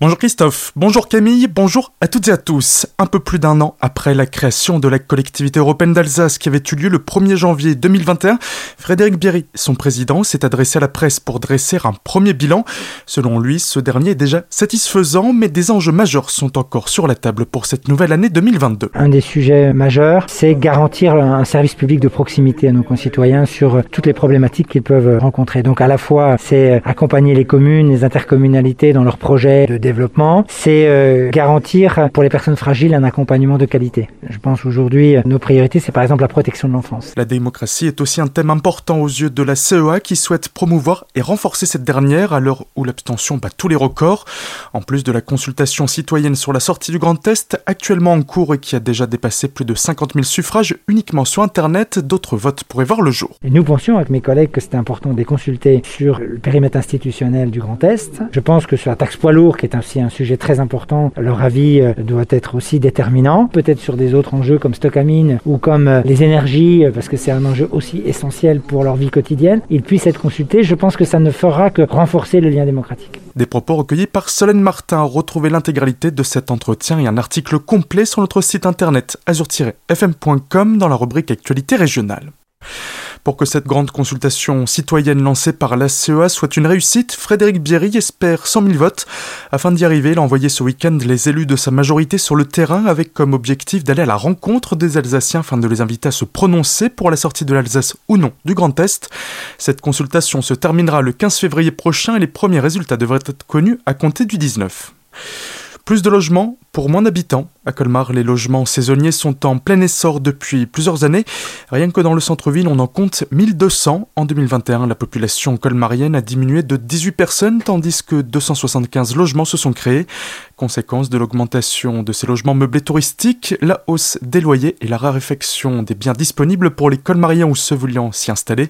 Bonjour Christophe, bonjour Camille, bonjour à toutes et à tous. Un peu plus d'un an après la création de la collectivité européenne d'Alsace qui avait eu lieu le 1er janvier 2021, Frédéric Bierry, son président, s'est adressé à la presse pour dresser un premier bilan. Selon lui, ce dernier est déjà satisfaisant, mais des enjeux majeurs sont encore sur la table pour cette nouvelle année 2022. Un des sujets majeurs, c'est garantir un service public de proximité à nos concitoyens sur toutes les problématiques qu'ils peuvent rencontrer. Donc à la fois, c'est accompagner les communes, les intercommunalités dans leurs projets de développement, c'est euh, garantir pour les personnes fragiles un accompagnement de qualité. Je pense aujourd'hui, nos priorités, c'est par exemple la protection de l'enfance. La démocratie est aussi un thème important aux yeux de la CEA qui souhaite promouvoir et renforcer cette dernière à l'heure où l'abstention bat tous les records. En plus de la consultation citoyenne sur la sortie du Grand Est, actuellement en cours et qui a déjà dépassé plus de 50 000 suffrages uniquement sur Internet, d'autres votes pourraient voir le jour. Et nous pensions avec mes collègues que c'était important de les consulter sur le périmètre institutionnel du Grand Est. Je pense que sur la taxe poids lourd, qui est aussi un sujet très important. Leur avis euh, doit être aussi déterminant, peut-être sur des autres enjeux comme Stockamine ou comme euh, les énergies, euh, parce que c'est un enjeu aussi essentiel pour leur vie quotidienne. Ils puissent être consultés. Je pense que ça ne fera que renforcer le lien démocratique. Des propos recueillis par Solène Martin. Retrouvez l'intégralité de cet entretien et un article complet sur notre site internet azur-fm.com dans la rubrique Actualité régionale. Pour que cette grande consultation citoyenne lancée par la CEA soit une réussite, Frédéric Bierry espère 100 000 votes. Afin d'y arriver, il a envoyé ce week-end les élus de sa majorité sur le terrain avec comme objectif d'aller à la rencontre des Alsaciens afin de les inviter à se prononcer pour la sortie de l'Alsace ou non du Grand Est. Cette consultation se terminera le 15 février prochain et les premiers résultats devraient être connus à compter du 19. Plus de logements pour moins d'habitants. À Colmar, les logements saisonniers sont en plein essor depuis plusieurs années. Rien que dans le centre-ville, on en compte 1200. En 2021, la population colmarienne a diminué de 18 personnes, tandis que 275 logements se sont créés. Conséquence de l'augmentation de ces logements meublés touristiques, la hausse des loyers et la raréfaction des biens disponibles pour les colmariens ou ceux voulant s'y installer.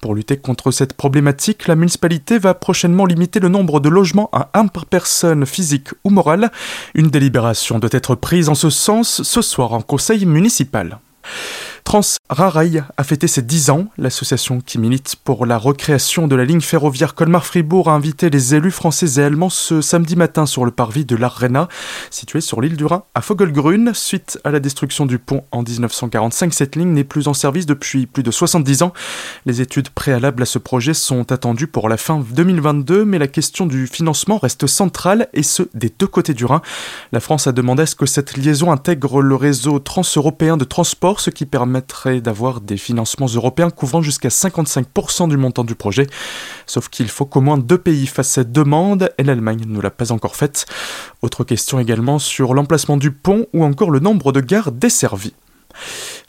Pour lutter contre cette problématique, la municipalité va prochainement limiter le nombre de logements à un par personne physique ou morale. Une délibération doit être prise en ce sens ce soir en conseil municipal. Trans Rarail a fêté ses 10 ans. L'association qui milite pour la recréation de la ligne ferroviaire Colmar-Fribourg a invité les élus français et allemands ce samedi matin sur le parvis de l'Arena, situé sur l'île du Rhin à Fogelgrün. Suite à la destruction du pont en 1945, cette ligne n'est plus en service depuis plus de 70 ans. Les études préalables à ce projet sont attendues pour la fin 2022, mais la question du financement reste centrale et ce, des deux côtés du Rhin. La France a demandé à ce que cette liaison intègre le réseau transeuropéen de transport, ce qui permet d'avoir des financements européens couvrant jusqu'à 55% du montant du projet. Sauf qu'il faut qu'au moins deux pays fassent cette demande et l'Allemagne ne l'a pas encore faite. Autre question également sur l'emplacement du pont ou encore le nombre de gares desservies.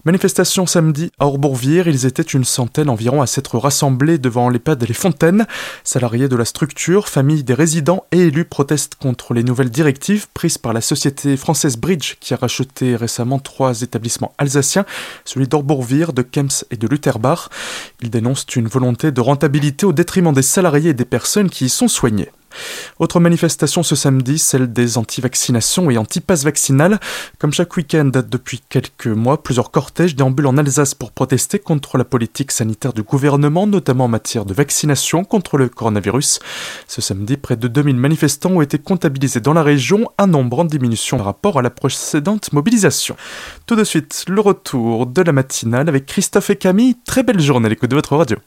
Manifestation samedi à Orbourvire, ils étaient une centaine environ à s'être rassemblés devant l'EHPAD Les Fontaines. Salariés de la structure, familles des résidents et élus protestent contre les nouvelles directives prises par la société française Bridge qui a racheté récemment trois établissements alsaciens, celui d'Orbourvire, de Kems et de Lutherbach. Ils dénoncent une volonté de rentabilité au détriment des salariés et des personnes qui y sont soignées. Autre manifestation ce samedi, celle des anti-vaccinations et anti-pass vaccinales. Comme chaque week-end depuis quelques mois, plusieurs cortèges déambulent en Alsace pour protester contre la politique sanitaire du gouvernement, notamment en matière de vaccination contre le coronavirus. Ce samedi, près de 2000 manifestants ont été comptabilisés dans la région, un nombre en diminution par rapport à la précédente mobilisation. Tout de suite, le retour de la matinale avec Christophe et Camille. Très belle journée à l'écoute de votre radio.